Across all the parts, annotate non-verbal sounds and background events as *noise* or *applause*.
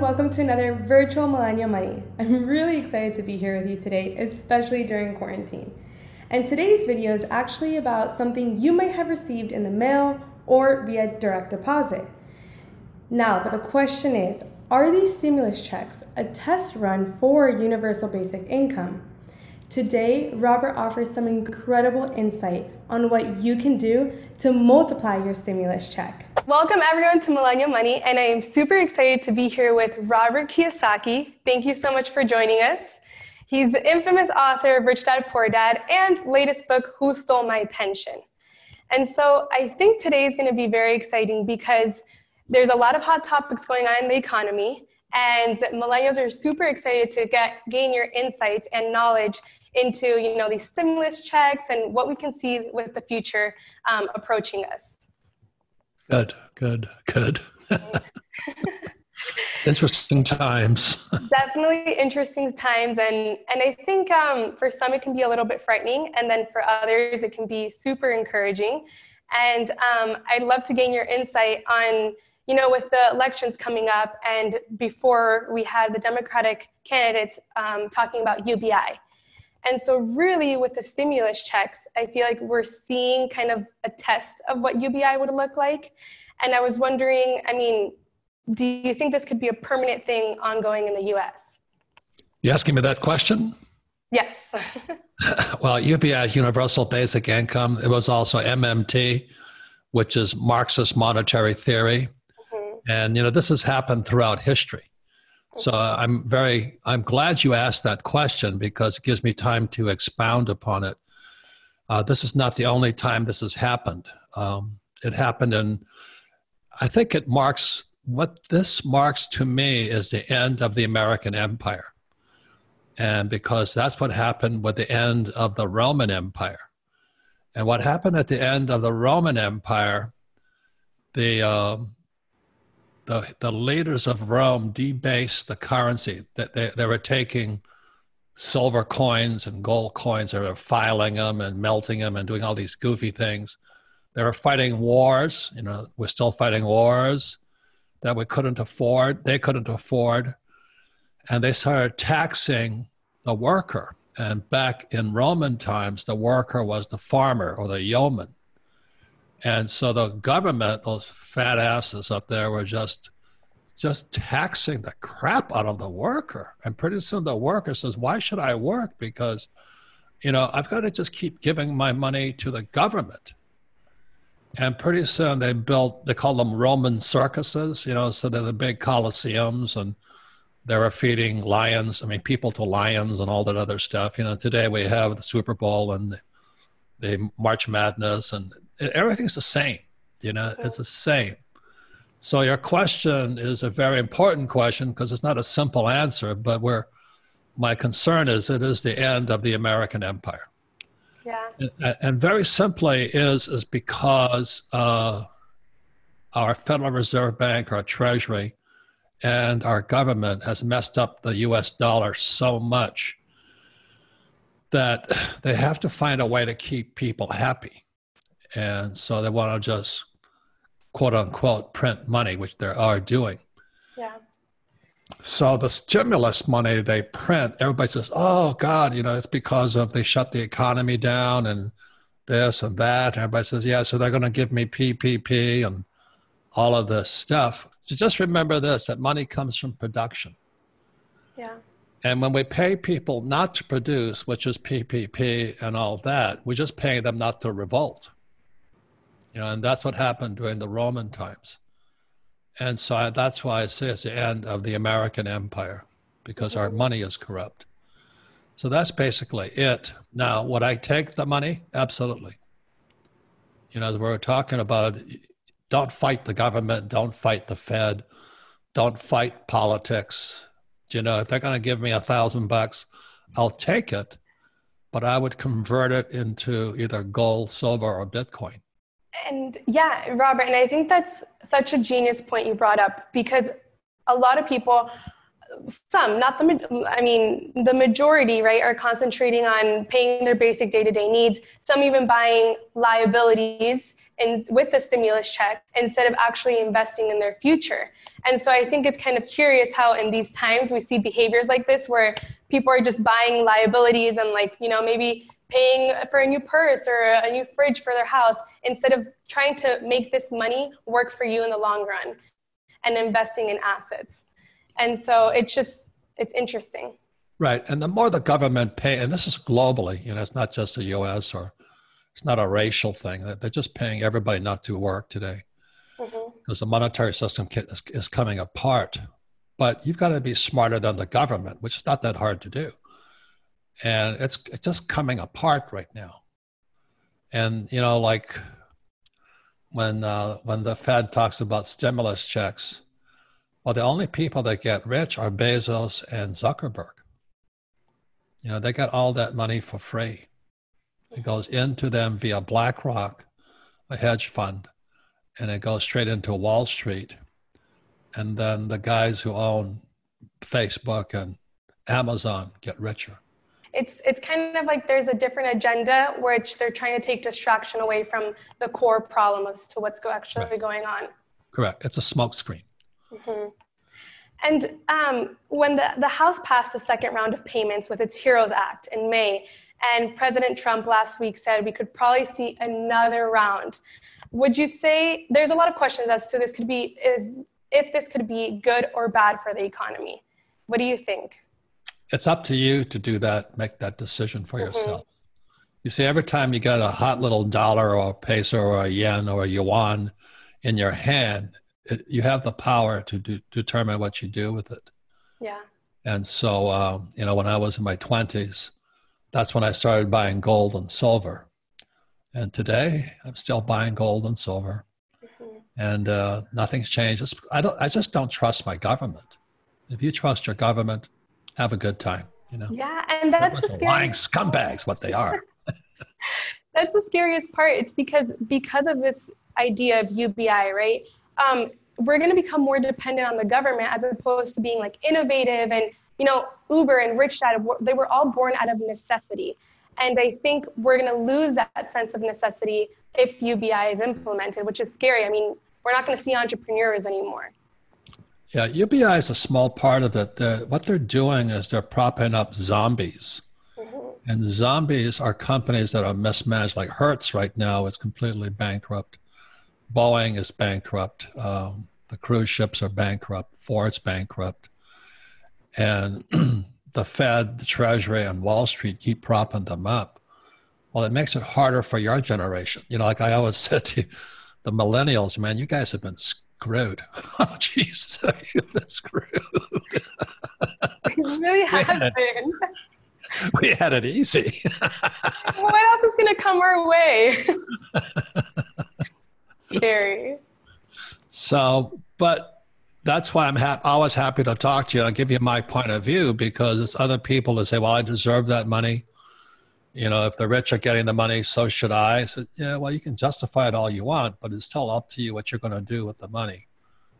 Welcome to another virtual Millennial Money. I'm really excited to be here with you today, especially during quarantine. And today's video is actually about something you might have received in the mail or via direct deposit. Now, the question is Are these stimulus checks a test run for universal basic income? Today, Robert offers some incredible insight on what you can do to multiply your stimulus check. Welcome everyone to Millennial Money, and I am super excited to be here with Robert Kiyosaki. Thank you so much for joining us. He's the infamous author of Rich Dad Poor Dad and latest book, Who Stole My Pension? And so I think today is going to be very exciting because there's a lot of hot topics going on in the economy and millennials are super excited to get gain your insights and knowledge into you know these stimulus checks and what we can see with the future um, approaching us. Good good good. *laughs* Interesting times. Definitely interesting times. And and i think um, for some it can be a little bit frightening and then for others it can be super encouraging. And um, i'd love to gain your insight on you know, with the elections coming up and before we had the Democratic candidates um, talking about UBI. And so, really, with the stimulus checks, I feel like we're seeing kind of a test of what UBI would look like. And I was wondering, I mean, do you think this could be a permanent thing ongoing in the US? You asking me that question? Yes. *laughs* well, UBI, Universal Basic Income, it was also MMT, which is Marxist monetary theory. Mm-hmm. And you know, this has happened throughout history. So I'm very I'm glad you asked that question because it gives me time to expound upon it. Uh, this is not the only time this has happened. Um, it happened in I think it marks what this marks to me is the end of the American Empire. And because that's what happened with the end of the Roman Empire. And what happened at the end of the Roman Empire, the um, the, the leaders of Rome debased the currency. That they, they were taking silver coins and gold coins, and they were filing them and melting them and doing all these goofy things. They were fighting wars, you know, we're still fighting wars that we couldn't afford, they couldn't afford. And they started taxing the worker. And back in Roman times, the worker was the farmer or the yeoman. And so the government, those fat asses up there, were just just taxing the crap out of the worker. And pretty soon the worker says, Why should I work? Because, you know, I've got to just keep giving my money to the government. And pretty soon they built, they call them Roman circuses, you know, so they're the big coliseums and they were feeding lions, I mean, people to lions and all that other stuff. You know, today we have the Super Bowl and the, the March Madness and everything's the same. You know, it's the same. So your question is a very important question because it's not a simple answer, but where my concern is it is the end of the American empire. Yeah. And, and very simply is is because uh, our Federal Reserve Bank, our Treasury, and our government has messed up the U.S. dollar so much that they have to find a way to keep people happy. And so they want to just quote unquote print money, which they are doing. Yeah. So the stimulus money they print, everybody says, "Oh God, you know, it's because of they shut the economy down and this and that." And everybody says, "Yeah, so they're going to give me PPP and all of this stuff." So just remember this: that money comes from production. Yeah. And when we pay people not to produce, which is PPP and all that, we're just paying them not to revolt. You know, and that's what happened during the Roman times. And so I, that's why I say it's the end of the American empire, because our money is corrupt. So that's basically it. Now, would I take the money? Absolutely. You know, we're talking about don't fight the government, don't fight the Fed, don't fight politics. You know, if they're going to give me a thousand bucks, I'll take it, but I would convert it into either gold, silver, or Bitcoin. And yeah, Robert, and I think that's such a genius point you brought up because a lot of people, some, not the, I mean, the majority, right, are concentrating on paying their basic day to day needs, some even buying liabilities in with the stimulus check instead of actually investing in their future. And so I think it's kind of curious how in these times we see behaviors like this where people are just buying liabilities and like, you know, maybe paying for a new purse or a new fridge for their house instead of trying to make this money work for you in the long run and investing in assets. And so it's just it's interesting. Right. And the more the government pay and this is globally, you know, it's not just the US or it's not a racial thing. They're just paying everybody not to work today mm-hmm. because the monetary system is, is coming apart. But you've got to be smarter than the government, which is not that hard to do. And it's, it's just coming apart right now. And, you know, like when, uh, when the Fed talks about stimulus checks, well, the only people that get rich are Bezos and Zuckerberg. You know, they got all that money for free. It goes into them via BlackRock, a hedge fund, and it goes straight into Wall Street. And then the guys who own Facebook and Amazon get richer. It's it's kind of like there's a different agenda which they're trying to take distraction away from the core problem as to what's go actually going on. Correct. It's a smokescreen. Mm-hmm. And um, when the, the House passed the second round of payments with its HEROES Act in May, and President Trump last week said we could probably see another round. Would you say there's a lot of questions as to this could be is if this could be good or bad for the economy? What do you think? It's up to you to do that, make that decision for mm-hmm. yourself. You see, every time you get a hot little dollar or a peso or a yen or a yuan in your hand, it, you have the power to do, determine what you do with it. Yeah. And so, um, you know, when I was in my 20s, that's when I started buying gold and silver. And today, I'm still buying gold and silver, mm-hmm. and uh, nothing's changed. I don't. I just don't trust my government. If you trust your government, have a good time. You know. Yeah, and that's the lying scumbags. What they are. *laughs* that's the scariest part. It's because because of this idea of UBI, right? Um, we're going to become more dependent on the government as opposed to being like innovative and you know, Uber and Rich Dad, they were all born out of necessity. And I think we're going to lose that sense of necessity if UBI is implemented, which is scary. I mean, we're not going to see entrepreneurs anymore. Yeah, UBI is a small part of it. The, what they're doing is they're propping up zombies. Mm-hmm. And zombies are companies that are mismanaged, like Hertz right now is completely bankrupt. Boeing is bankrupt. Um, the cruise ships are bankrupt. Ford's bankrupt and *clears throat* the Fed, the Treasury, and Wall Street keep propping them up, well, it makes it harder for your generation. You know, like I always *laughs* said to you, the millennials, man, you guys have been screwed. *laughs* oh, Jesus, *laughs* you've been screwed. *laughs* really have we had, been. We had it easy. what else is going to come our way? Scary. So, but that's why I'm ha- always happy to talk to you. I'll give you my point of view because it's other people that say, well, I deserve that money. You know, if the rich are getting the money, so should I. I said, yeah, well, you can justify it all you want, but it's still up to you what you're going to do with the money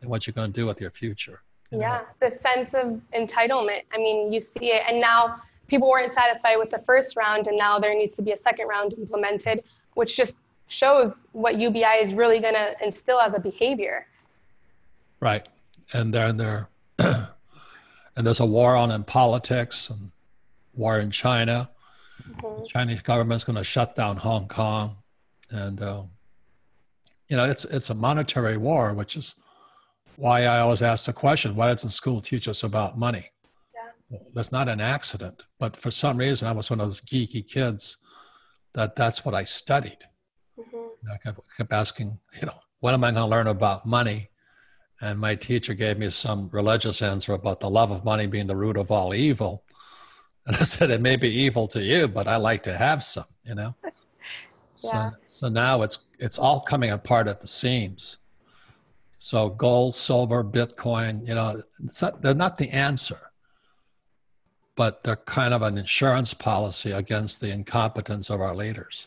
and what you're going to do with your future. You yeah, know? the sense of entitlement. I mean, you see it, and now people weren't satisfied with the first round, and now there needs to be a second round implemented, which just shows what UBI is really going to instill as a behavior. Right and then there *clears throat* and there's a war on in politics and war in China. Mm-hmm. Chinese government's going to shut down Hong Kong, and uh, you know it's it's a monetary war, which is why I always ask the question: Why doesn't school teach us about money? Yeah. That's not an accident, but for some reason I was one of those geeky kids that that's what I studied. Mm-hmm. I kept, kept asking, you know, what am I going to learn about money? And my teacher gave me some religious answer about the love of money being the root of all evil. And I said, it may be evil to you, but I like to have some, you know? *laughs* yeah. So, so now it's, it's all coming apart at the seams. So gold, silver, Bitcoin, you know, not, they're not the answer, but they're kind of an insurance policy against the incompetence of our leaders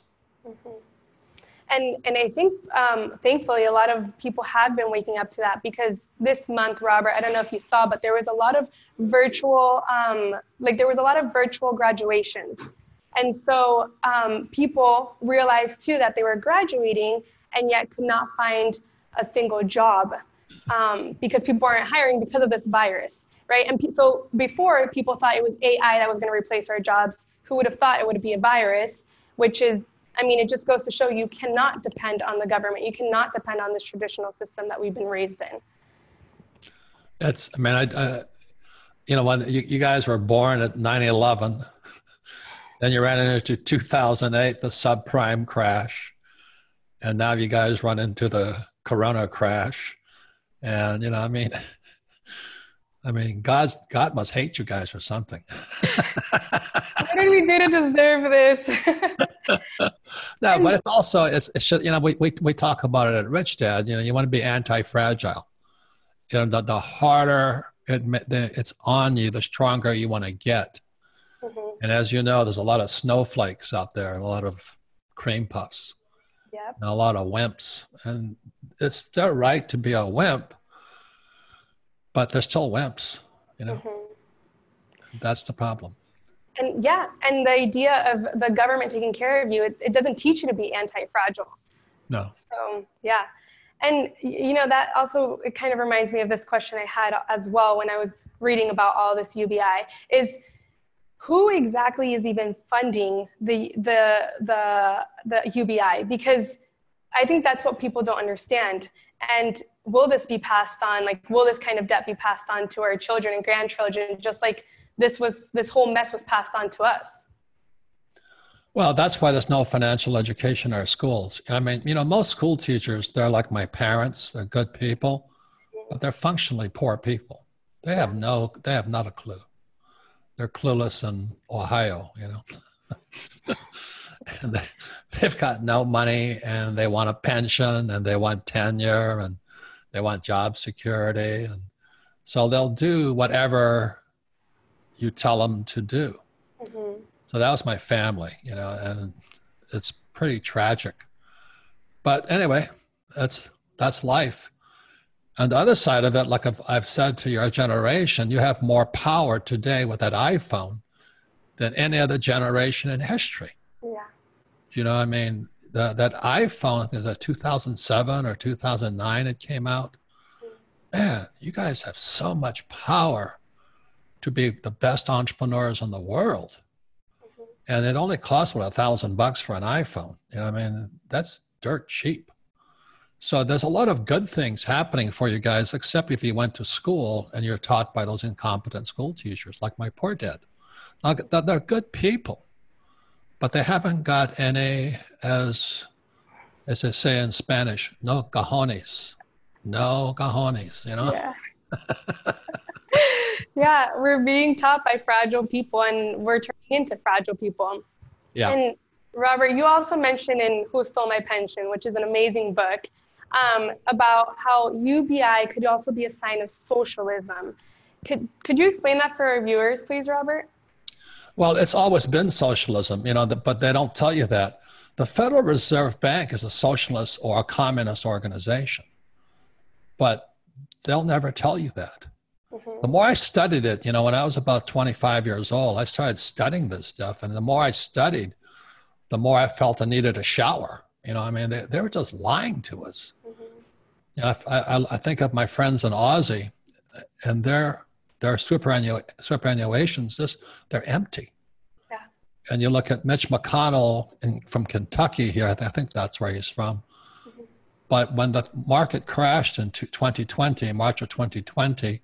and and I think um, thankfully a lot of people have been waking up to that because this month, Robert, I don't know if you saw, but there was a lot of virtual, um, like there was a lot of virtual graduations, And so um, people realized too that they were graduating and yet could not find a single job um, because people aren't hiring because of this virus, right? And so before people thought it was AI that was going to replace our jobs. Who would have thought it would be a virus? Which is, I mean, it just goes to show you cannot depend on the government. You cannot depend on this traditional system that we've been raised in. That's, I mean, I, uh, you know, when you, you guys were born at 9 11, *laughs* then you ran into 2008, the subprime crash. And now you guys run into the corona crash. And, you know, I mean, *laughs* I mean, God's, God must hate you guys or something. *laughs* what did we do to deserve this? No, but it's also, it's, you know, we, we, we talk about it at Rich Dad, you know, you want to be anti-fragile. You know, the, the harder it, it's on you, the stronger you want to get. Mm-hmm. And as you know, there's a lot of snowflakes out there and a lot of cream puffs. Yep. And a lot of wimps. And it's their right to be a wimp, but they're still wimps, you know? Mm-hmm. That's the problem. And yeah, and the idea of the government taking care of you, it, it doesn't teach you to be anti fragile. No. So, yeah. And you know that also it kind of reminds me of this question I had as well when I was reading about all this UBI is who exactly is even funding the the the the UBI because I think that's what people don't understand and will this be passed on like will this kind of debt be passed on to our children and grandchildren just like this was this whole mess was passed on to us well, that's why there's no financial education in our schools. I mean, you know, most school teachers, they're like my parents, they're good people, but they're functionally poor people. They have no, they have not a clue. They're clueless in Ohio, you know. and *laughs* they, they've got no money and they want a pension and they want tenure and they want job security. And so they'll do whatever you tell them to do. Mm-hmm. So that was my family, you know, and it's pretty tragic. But anyway, that's that's life. On the other side of it, like I've, I've said to your generation, you have more power today with that iPhone than any other generation in history. Yeah. You know, I mean, the, that iPhone is a 2007 or 2009 it came out. Mm-hmm. Man, you guys have so much power to be the best entrepreneurs in the world. Mm-hmm. And it only costs about a thousand bucks for an iphone. You know i mean that's dirt cheap. So there's a lot of good things happening for you guys except if you went to school and you're taught by those incompetent school teachers like my poor dad. Now, they're good people but they haven't got any as as they say in spanish no cajones. No cajones you know? Yeah. *laughs* *laughs* yeah, we're being taught by fragile people and we're turning into fragile people. Yeah. And Robert, you also mentioned in Who Stole My Pension, which is an amazing book, um, about how UBI could also be a sign of socialism. Could, could you explain that for our viewers, please, Robert? Well, it's always been socialism, you know, but they don't tell you that. The Federal Reserve Bank is a socialist or a communist organization, but they'll never tell you that. Mm-hmm. The more I studied it, you know, when I was about 25 years old, I started studying this stuff. And the more I studied, the more I felt I needed a shower. You know, I mean, they, they were just lying to us. Mm-hmm. You know, I, I, I, think of my friends in Aussie and their, their superannu- superannuations, just, they're empty. Yeah. And you look at Mitch McConnell in, from Kentucky here, I, th- I think that's where he's from. Mm-hmm. But when the market crashed in 2020, March of 2020,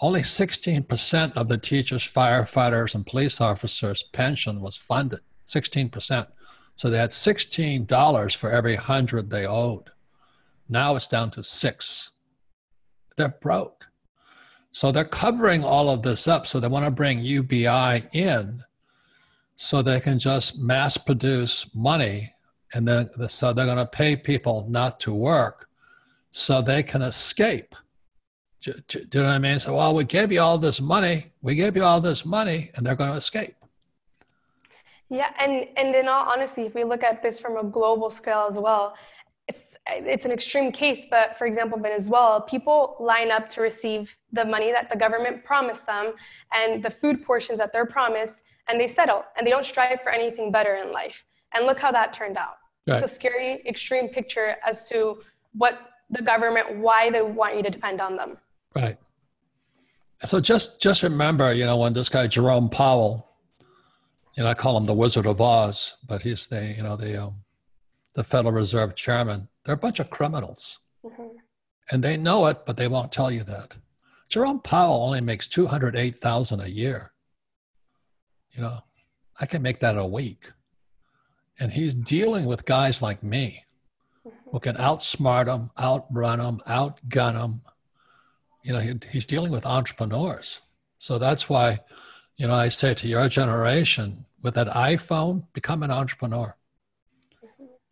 only 16% of the teachers, firefighters, and police officers' pension was funded. 16%. So they had $16 for every 100 they owed. Now it's down to six. They're broke. So they're covering all of this up. So they want to bring UBI in so they can just mass produce money. And then so they're going to pay people not to work so they can escape do, do, do you know what I mean? So, well, we gave you all this money. We gave you all this money, and they're going to escape. Yeah, and and in all honesty, if we look at this from a global scale as well, it's it's an extreme case. But for example, Venezuela, people line up to receive the money that the government promised them, and the food portions that they're promised, and they settle and they don't strive for anything better in life. And look how that turned out. Right. It's a scary, extreme picture as to what the government, why they want you to depend on them. Right. So just just remember, you know, when this guy Jerome Powell, you know, I call him the Wizard of Oz, but he's the you know the um, the Federal Reserve chairman. They're a bunch of criminals, mm-hmm. and they know it, but they won't tell you that. Jerome Powell only makes two hundred eight thousand a year. You know, I can make that a week, and he's dealing with guys like me, mm-hmm. who can outsmart him, outrun him, outgun him you know, he, he's dealing with entrepreneurs. So that's why, you know, I say to your generation, with that iPhone, become an entrepreneur.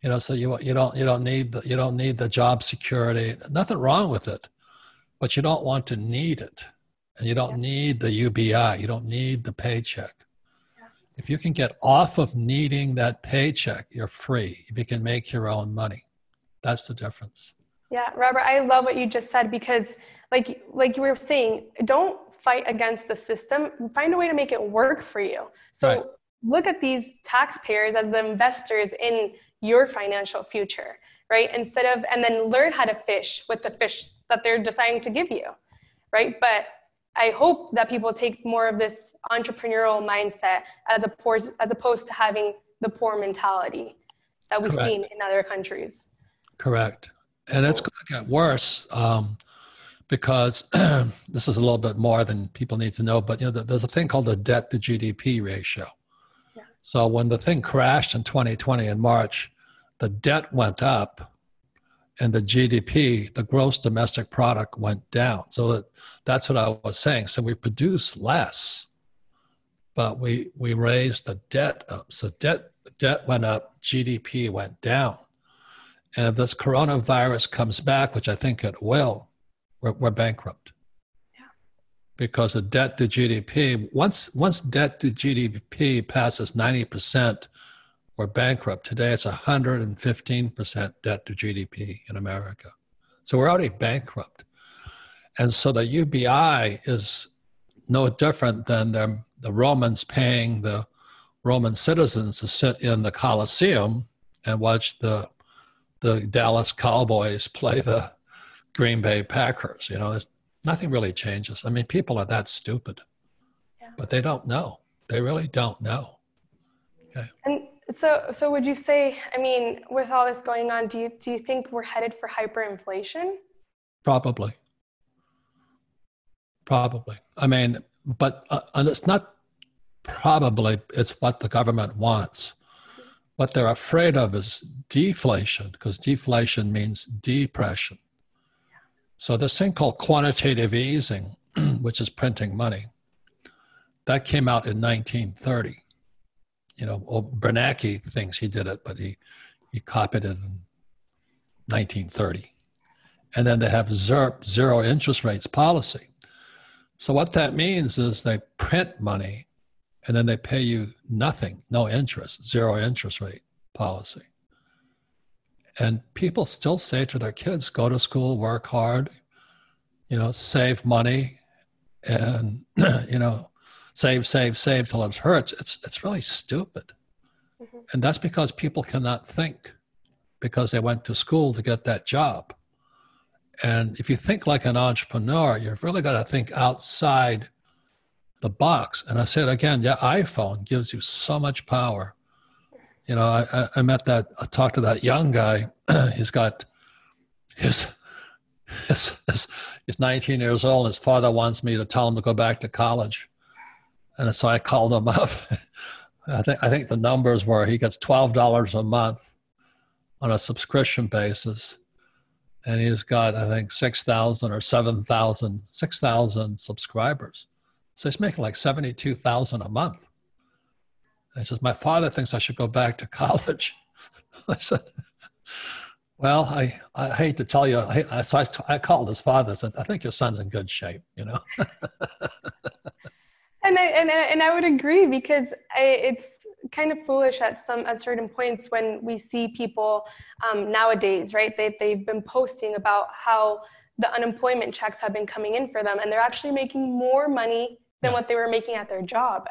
You know, so you you don't you don't need the, you don't need the job security. Nothing wrong with it, but you don't want to need it, and you don't yeah. need the UBI. You don't need the paycheck. Yeah. If you can get off of needing that paycheck, you're free. If you can make your own money, that's the difference. Yeah, Robert, I love what you just said because like like you were saying, don't fight against the system. Find a way to make it work for you. So right. look at these taxpayers as the investors in your financial future, right? Instead of and then learn how to fish with the fish that they're deciding to give you, right? But I hope that people take more of this entrepreneurial mindset as opposed as opposed to having the poor mentality that we've Correct. seen in other countries. Correct, and it's going to get worse. Um, because *clears throat* this is a little bit more than people need to know, but you know, there's a thing called the debt to GDP ratio. Yeah. So when the thing crashed in 2020 in March, the debt went up and the GDP, the gross domestic product went down. So that, that's what I was saying. So we produce less, but we, we raised the debt up. So debt, debt went up, GDP went down. And if this coronavirus comes back, which I think it will, we're, we're bankrupt. Yeah. Because the debt to GDP, once once debt to GDP passes 90%, we're bankrupt. Today it's 115% debt to GDP in America. So we're already bankrupt. And so the UBI is no different than the, the Romans paying the Roman citizens to sit in the Colosseum and watch the the Dallas Cowboys play the Green Bay Packers. You know, nothing really changes. I mean, people are that stupid, yeah. but they don't know. They really don't know. Okay. And so, so would you say? I mean, with all this going on, do you do you think we're headed for hyperinflation? Probably. Probably. I mean, but uh, and it's not probably. It's what the government wants. What they're afraid of is deflation, because deflation means depression. So this thing called quantitative easing, *clears throat* which is printing money, that came out in 1930. You know, oh, Bernanke thinks he did it, but he, he copied it in 1930. And then they have zero, zero interest rates policy. So what that means is they print money and then they pay you nothing, no interest, zero interest rate policy. And people still say to their kids, go to school, work hard, you know, save money and, *clears throat* you know, save, save, save till it hurts. It's, it's really stupid. Mm-hmm. And that's because people cannot think because they went to school to get that job. And if you think like an entrepreneur, you've really got to think outside the box. And I said again, yeah, iPhone gives you so much power you know, I, I met that, I talked to that young guy. *clears throat* he's got his, his, his, he's 19 years old. His father wants me to tell him to go back to college. And so I called him *laughs* up. I think, I think the numbers were he gets $12 a month on a subscription basis. And he's got, I think, 6,000 or 7,000, 6,000 subscribers. So he's making like 72,000 a month. And he says, My father thinks I should go back to college. *laughs* I said, Well, I, I hate to tell you, I, so I, I called his father and said, I think your son's in good shape, you know? *laughs* and, I, and, and I would agree because I, it's kind of foolish at some at certain points when we see people um, nowadays, right? They, they've been posting about how the unemployment checks have been coming in for them and they're actually making more money than what they were making at their job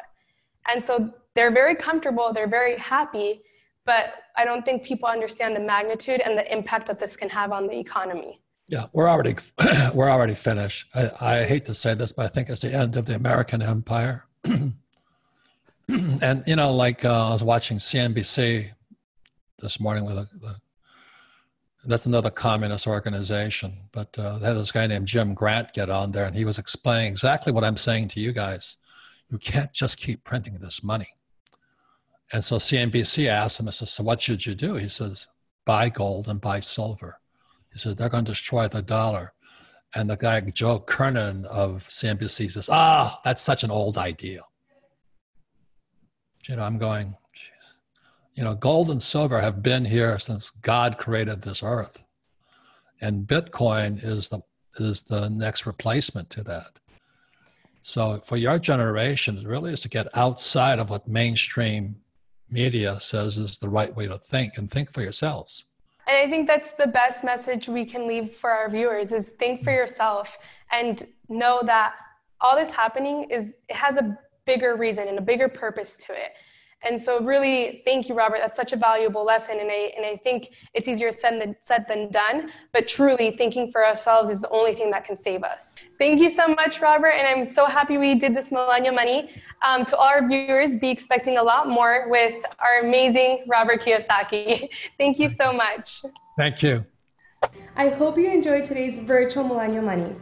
And so they're very comfortable, they're very happy, but I don't think people understand the magnitude and the impact that this can have on the economy. Yeah, we're already *clears throat* we're already finished. I, I hate to say this, but I think it's the end of the American empire. *clears throat* and you know, like uh, I was watching CNBC this morning with a, the, that's another communist organization, but uh, they had this guy named Jim Grant get on there, and he was explaining exactly what I'm saying to you guys. You can't just keep printing this money. And so CNBC asked him, I says, So what should you do? He says, Buy gold and buy silver. He says, They're going to destroy the dollar. And the guy, Joe Kernan of CNBC, says, Ah, that's such an old idea. You know, I'm going, geez. You know, gold and silver have been here since God created this earth. And Bitcoin is the is the next replacement to that. So for your generation, it really is to get outside of what mainstream media says is the right way to think and think for yourselves. And I think that's the best message we can leave for our viewers is think for mm. yourself and know that all this happening is it has a bigger reason and a bigger purpose to it. And so, really, thank you, Robert. That's such a valuable lesson. And I, and I think it's easier said than, said than done. But truly, thinking for ourselves is the only thing that can save us. Thank you so much, Robert. And I'm so happy we did this Millennial Money. Um, to all our viewers, be expecting a lot more with our amazing Robert Kiyosaki. *laughs* thank you so much. Thank you. I hope you enjoyed today's virtual Millennial Money.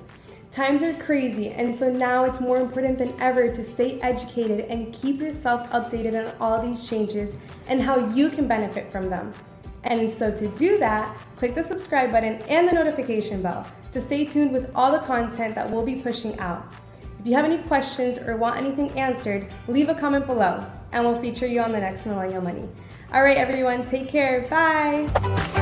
Times are crazy, and so now it's more important than ever to stay educated and keep yourself updated on all these changes and how you can benefit from them. And so to do that, click the subscribe button and the notification bell to stay tuned with all the content that we'll be pushing out. If you have any questions or want anything answered, leave a comment below and we'll feature you on the next Millennial Money. All right, everyone, take care. Bye.